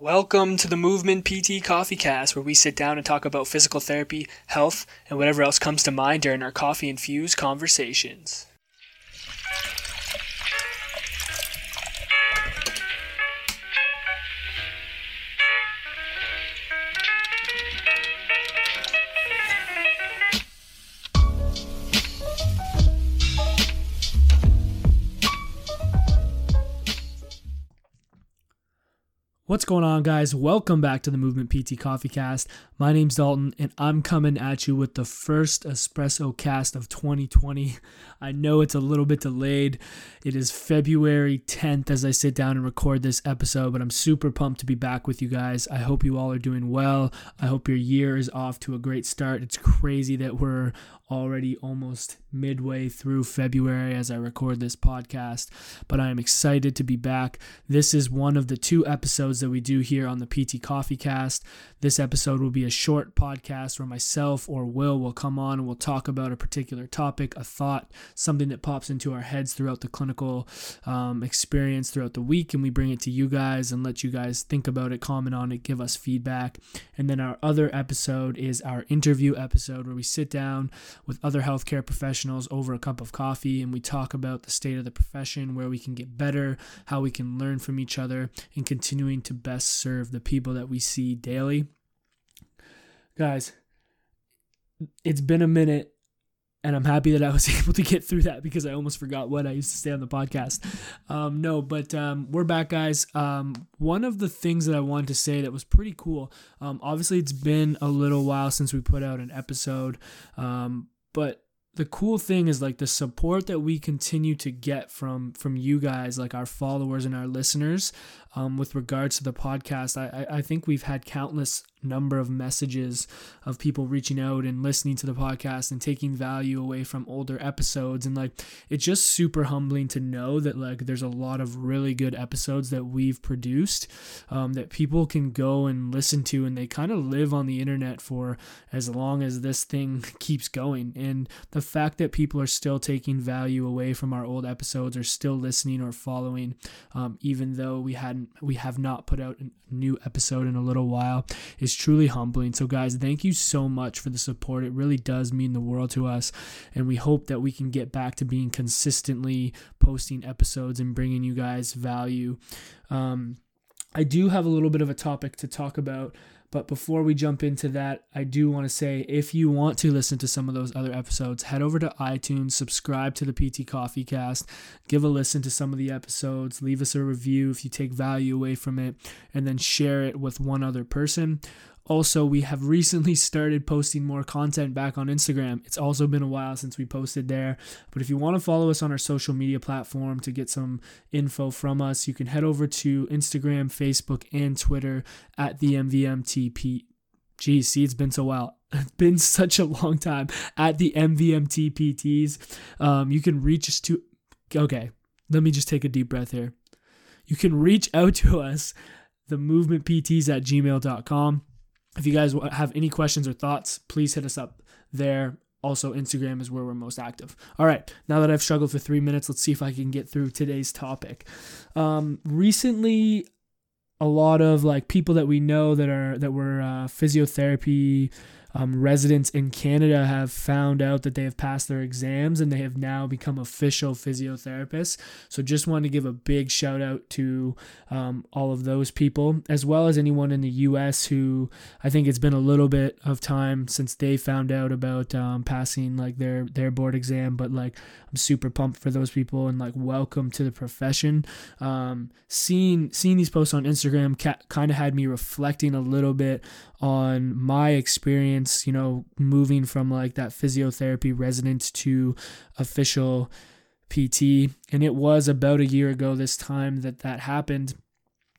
Welcome to the Movement PT Coffee Cast, where we sit down and talk about physical therapy, health, and whatever else comes to mind during our coffee infused conversations. What's going on, guys? Welcome back to the Movement PT Coffee Cast. My name's Dalton, and I'm coming at you with the first espresso cast of 2020. I know it's a little bit delayed. It is February 10th as I sit down and record this episode, but I'm super pumped to be back with you guys. I hope you all are doing well. I hope your year is off to a great start. It's crazy that we're already almost midway through February as I record this podcast, but I am excited to be back. This is one of the two episodes that we do here on the PT Coffee Cast. This episode will be a short podcast where myself or Will will come on and we'll talk about a particular topic, a thought, something that pops into our heads throughout the clinical um, experience throughout the week, and we bring it to you guys and let you guys think about it, comment on it, give us feedback. And then our other episode is our interview episode where we sit down with other healthcare professionals over a cup of coffee and we talk about the state of the profession, where we can get better, how we can learn from each other, and continuing to best serve the people that we see daily. Guys, it's been a minute and I'm happy that I was able to get through that because I almost forgot what I used to say on the podcast. Um, no, but um, we're back, guys. Um, one of the things that I wanted to say that was pretty cool. Um, obviously, it's been a little while since we put out an episode, um, but the cool thing is like the support that we continue to get from from you guys like our followers and our listeners um, with regards to the podcast I, I think we've had countless number of messages of people reaching out and listening to the podcast and taking value away from older episodes. And like it's just super humbling to know that like there's a lot of really good episodes that we've produced um, that people can go and listen to and they kind of live on the internet for as long as this thing keeps going. And the fact that people are still taking value away from our old episodes or still listening or following um, even though we hadn't we have not put out a new episode in a little while is truly humbling. So, guys, thank you so much for the support. It really does mean the world to us. And we hope that we can get back to being consistently posting episodes and bringing you guys value. Um, I do have a little bit of a topic to talk about. But before we jump into that, I do want to say if you want to listen to some of those other episodes, head over to iTunes, subscribe to the PT Coffee Cast, give a listen to some of the episodes, leave us a review if you take value away from it, and then share it with one other person. Also, we have recently started posting more content back on Instagram. It's also been a while since we posted there. But if you want to follow us on our social media platform to get some info from us, you can head over to Instagram, Facebook, and Twitter at the MVMTP. Geez, see, it's been so while. It's been such a long time at the MVMTPTs. Um, you can reach us to. Okay, let me just take a deep breath here. You can reach out to us, the movementpts at gmail.com. If you guys have any questions or thoughts, please hit us up there. Also, Instagram is where we're most active. All right, now that I've struggled for three minutes, let's see if I can get through today's topic. Um, recently, a lot of like people that we know that are that were uh, physiotherapy um, residents in Canada have found out that they have passed their exams and they have now become official physiotherapists. So, just want to give a big shout out to um, all of those people, as well as anyone in the US who I think it's been a little bit of time since they found out about um, passing like their their board exam. But like, I'm super pumped for those people and like, welcome to the profession. Um, seeing seeing these posts on Instagram ca- kind of had me reflecting a little bit on my experience, you know, moving from like that physiotherapy resident to official PT. And it was about a year ago this time that that happened.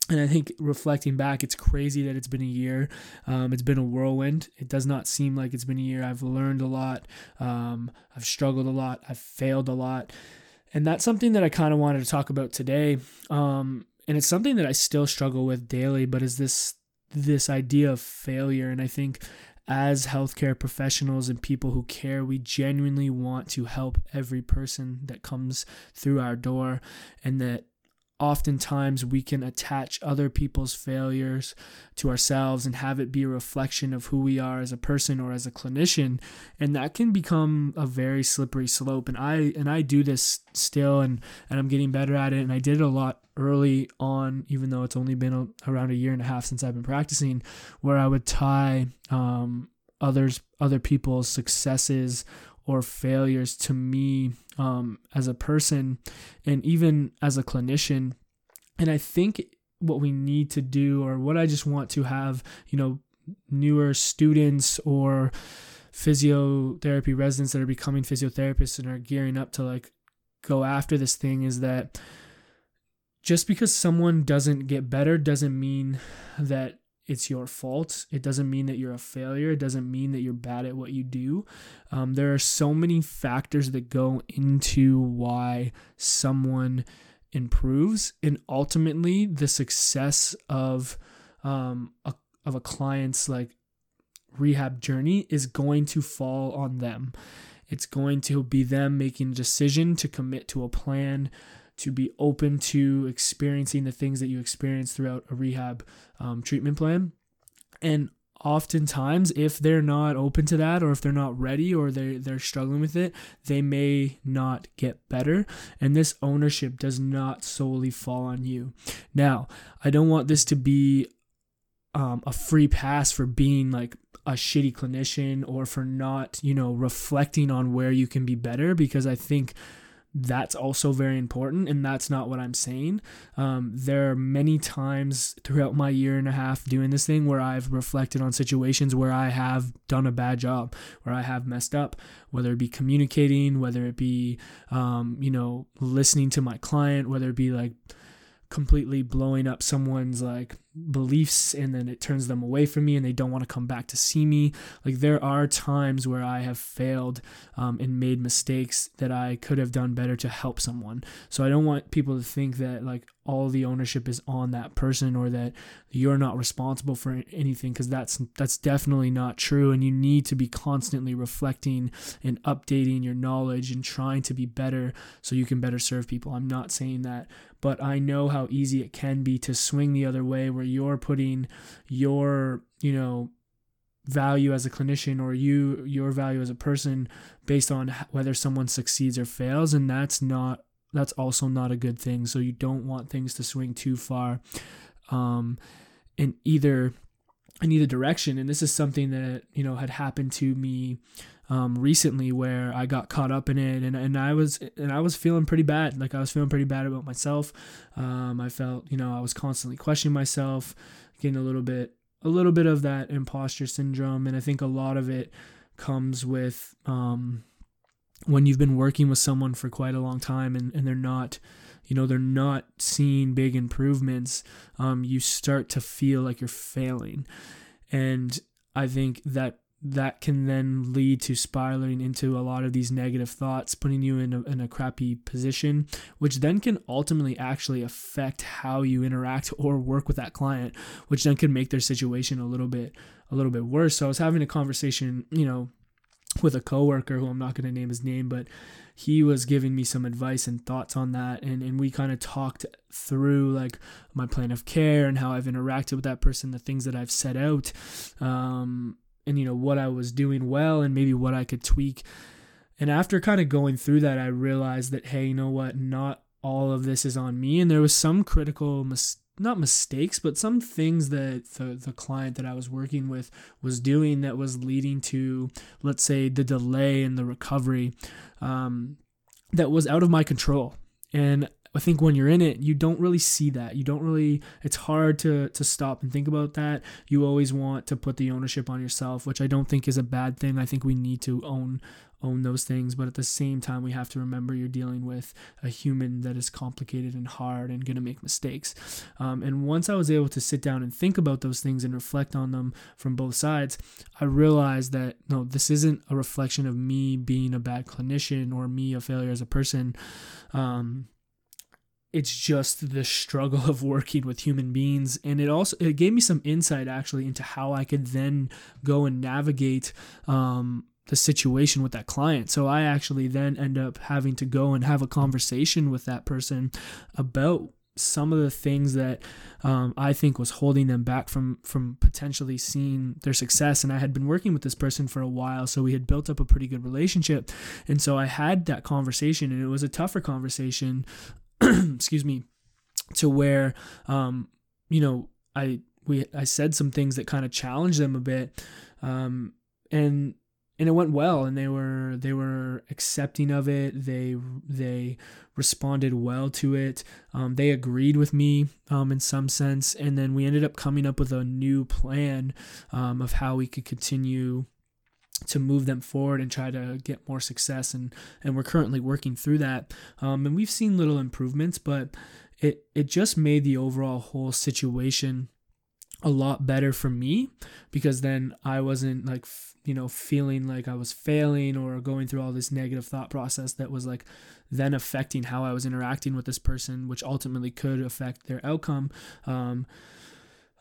And I think reflecting back, it's crazy that it's been a year. Um, it's been a whirlwind. It does not seem like it's been a year. I've learned a lot. Um, I've struggled a lot. I've failed a lot. And that's something that I kind of wanted to talk about today. Um, and it's something that I still struggle with daily, but is this this idea of failure. And I think as healthcare professionals and people who care, we genuinely want to help every person that comes through our door, and that oftentimes we can attach other people's failures to ourselves and have it be a reflection of who we are as a person or as a clinician. And that can become a very slippery slope. And I and I do this still and and I'm getting better at it. And I did it a lot early on even though it's only been a, around a year and a half since I've been practicing where I would tie um, others other people's successes or failures to me um, as a person and even as a clinician. And I think what we need to do, or what I just want to have, you know, newer students or physiotherapy residents that are becoming physiotherapists and are gearing up to like go after this thing is that just because someone doesn't get better doesn't mean that it's your fault. It doesn't mean that you're a failure. It doesn't mean that you're bad at what you do. Um, there are so many factors that go into why someone improves, and ultimately the success of um, a, of a client's like rehab journey is going to fall on them. It's going to be them making a decision to commit to a plan to be open to experiencing the things that you experience throughout a rehab um, treatment plan. And oftentimes, if they're not open to that, or if they're not ready, or they're, they're struggling with it, they may not get better. And this ownership does not solely fall on you. Now, I don't want this to be um, a free pass for being like a shitty clinician or for not, you know, reflecting on where you can be better because I think that's also very important and that's not what i'm saying. Um, there are many times throughout my year and a half doing this thing where i've reflected on situations where i have done a bad job where i have messed up whether it be communicating whether it be um, you know listening to my client whether it be like completely blowing up someone's like beliefs and then it turns them away from me and they don't want to come back to see me. Like there are times where i have failed um, and made mistakes that i could have done better to help someone. So i don't want people to think that like all the ownership is on that person or that you're not responsible for anything because that's that's definitely not true and you need to be constantly reflecting and updating your knowledge and trying to be better so you can better serve people. I'm not saying that but i know how easy it can be to swing the other way where you're putting your you know value as a clinician or you your value as a person based on whether someone succeeds or fails and that's not that's also not a good thing. So you don't want things to swing too far um, in either in either direction. And this is something that you know had happened to me um, recently where I got caught up in it and, and I was and I was feeling pretty bad. Like I was feeling pretty bad about myself. Um, I felt you know I was constantly questioning myself getting a little bit a little bit of that imposter syndrome. And I think a lot of it comes with um, when you've been working with someone for quite a long time and, and they're not you know they're not seeing big improvements um, you start to feel like you're failing. And i think that that can then lead to spiraling into a lot of these negative thoughts, putting you in a, in a crappy position, which then can ultimately actually affect how you interact or work with that client, which then can make their situation a little bit a little bit worse. So I was having a conversation, you know, with a coworker who I'm not going to name his name, but he was giving me some advice and thoughts on that and, and we kind of talked through like my plan of care and how I've interacted with that person, the things that I've set out. Um, and you know what I was doing well and maybe what I could tweak. And after kind of going through that, I realized that hey, you know what? Not all of this is on me, and there was some critical mis- not mistakes, but some things that the, the client that I was working with was doing that was leading to, let's say, the delay in the recovery um, that was out of my control. And I think when you're in it, you don't really see that. You don't really. It's hard to to stop and think about that. You always want to put the ownership on yourself, which I don't think is a bad thing. I think we need to own own those things, but at the same time, we have to remember you're dealing with a human that is complicated and hard and gonna make mistakes. Um, and once I was able to sit down and think about those things and reflect on them from both sides, I realized that no, this isn't a reflection of me being a bad clinician or me a failure as a person. Um, it's just the struggle of working with human beings and it also it gave me some insight actually into how i could then go and navigate um, the situation with that client so i actually then end up having to go and have a conversation with that person about some of the things that um, I think was holding them back from from potentially seeing their success. And I had been working with this person for a while, so we had built up a pretty good relationship. And so I had that conversation, and it was a tougher conversation. excuse me, to where um, you know I we I said some things that kind of challenged them a bit, um, and and it went well and they were they were accepting of it. They they responded well to it. Um, they agreed with me um, in some sense and then we ended up coming up with a new plan um, of how we could continue to move them forward and try to get more success and and we're currently working through that. Um, and we've seen little improvements but it it just made the overall whole situation a lot better for me because then I wasn't like you know feeling like I was failing or going through all this negative thought process that was like then affecting how I was interacting with this person which ultimately could affect their outcome. Um,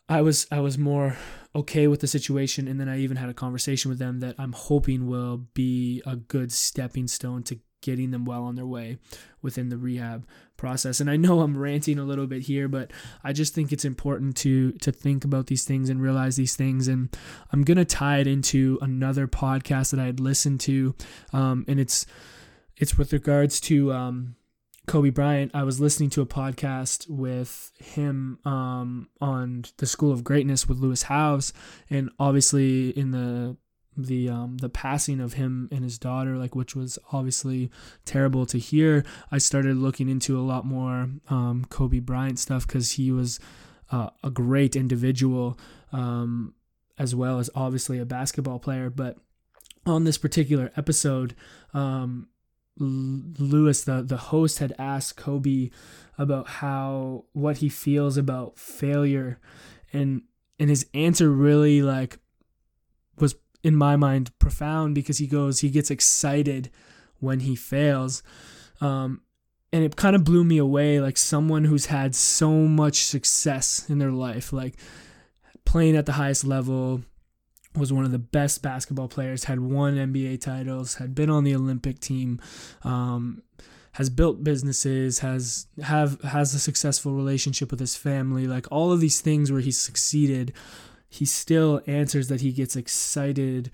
I was I was more okay with the situation and then I even had a conversation with them that I'm hoping will be a good stepping stone to getting them well on their way within the rehab process. And I know I'm ranting a little bit here, but I just think it's important to to think about these things and realize these things. And I'm gonna tie it into another podcast that I had listened to, um, and it's it's with regards to um, Kobe Bryant. I was listening to a podcast with him um, on the School of Greatness with Lewis Howes, and obviously in the the um, the passing of him and his daughter, like which was obviously terrible to hear. I started looking into a lot more um, Kobe Bryant stuff because he was uh, a great individual, um, as well as obviously a basketball player. But on this particular episode, um, Lewis, the the host, had asked Kobe about how what he feels about failure, and and his answer really like was in my mind profound because he goes he gets excited when he fails. Um, and it kind of blew me away like someone who's had so much success in their life like playing at the highest level was one of the best basketball players had won nba titles had been on the olympic team um, has built businesses has have has a successful relationship with his family like all of these things where he's succeeded he still answers that he gets excited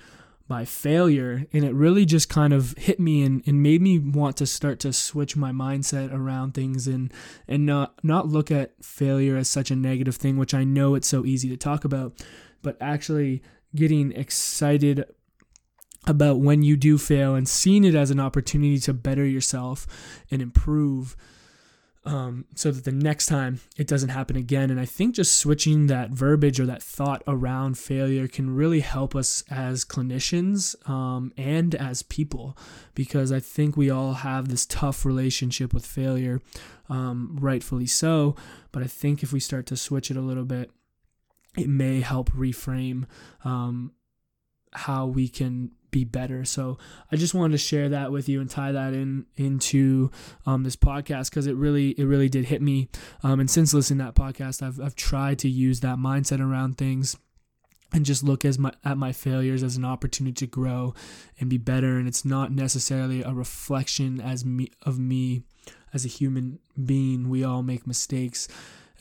by failure. And it really just kind of hit me and, and made me want to start to switch my mindset around things and and not not look at failure as such a negative thing, which I know it's so easy to talk about, but actually getting excited about when you do fail and seeing it as an opportunity to better yourself and improve um, so that the next time it doesn't happen again. And I think just switching that verbiage or that thought around failure can really help us as clinicians um, and as people because I think we all have this tough relationship with failure, um, rightfully so. But I think if we start to switch it a little bit, it may help reframe um, how we can be better. So I just wanted to share that with you and tie that in into um, this podcast because it really it really did hit me. Um, and since listening to that podcast, I've I've tried to use that mindset around things and just look as my, at my failures as an opportunity to grow and be better. And it's not necessarily a reflection as me of me as a human being. We all make mistakes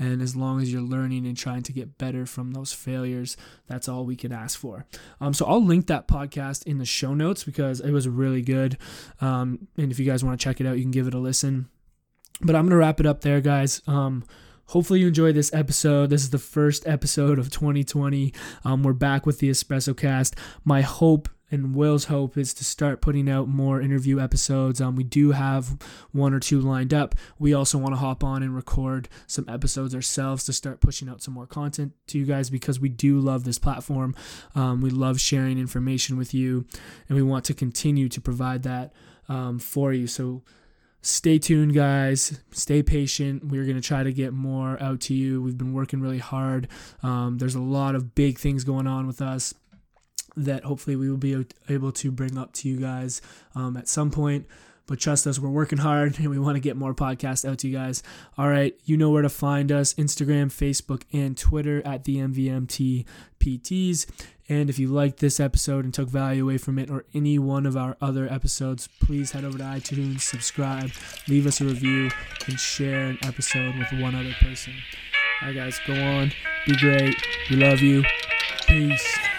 and as long as you're learning and trying to get better from those failures, that's all we can ask for. Um, so I'll link that podcast in the show notes because it was really good. Um, and if you guys want to check it out, you can give it a listen. But I'm going to wrap it up there, guys. Um, hopefully you enjoyed this episode this is the first episode of 2020 um, we're back with the espresso cast my hope and Will's hope is to start putting out more interview episodes. Um, we do have one or two lined up. We also want to hop on and record some episodes ourselves to start pushing out some more content to you guys because we do love this platform. Um, we love sharing information with you, and we want to continue to provide that um, for you. So stay tuned, guys. Stay patient. We're going to try to get more out to you. We've been working really hard. Um, there's a lot of big things going on with us that hopefully we will be able to bring up to you guys um, at some point. But trust us, we're working hard and we want to get more podcasts out to you guys. All right, you know where to find us Instagram, Facebook, and Twitter at the MVMT PTs. And if you liked this episode and took value away from it or any one of our other episodes, please head over to iTunes, subscribe, leave us a review, and share an episode with one other person. All right, guys, go on. Be great. We love you. Peace.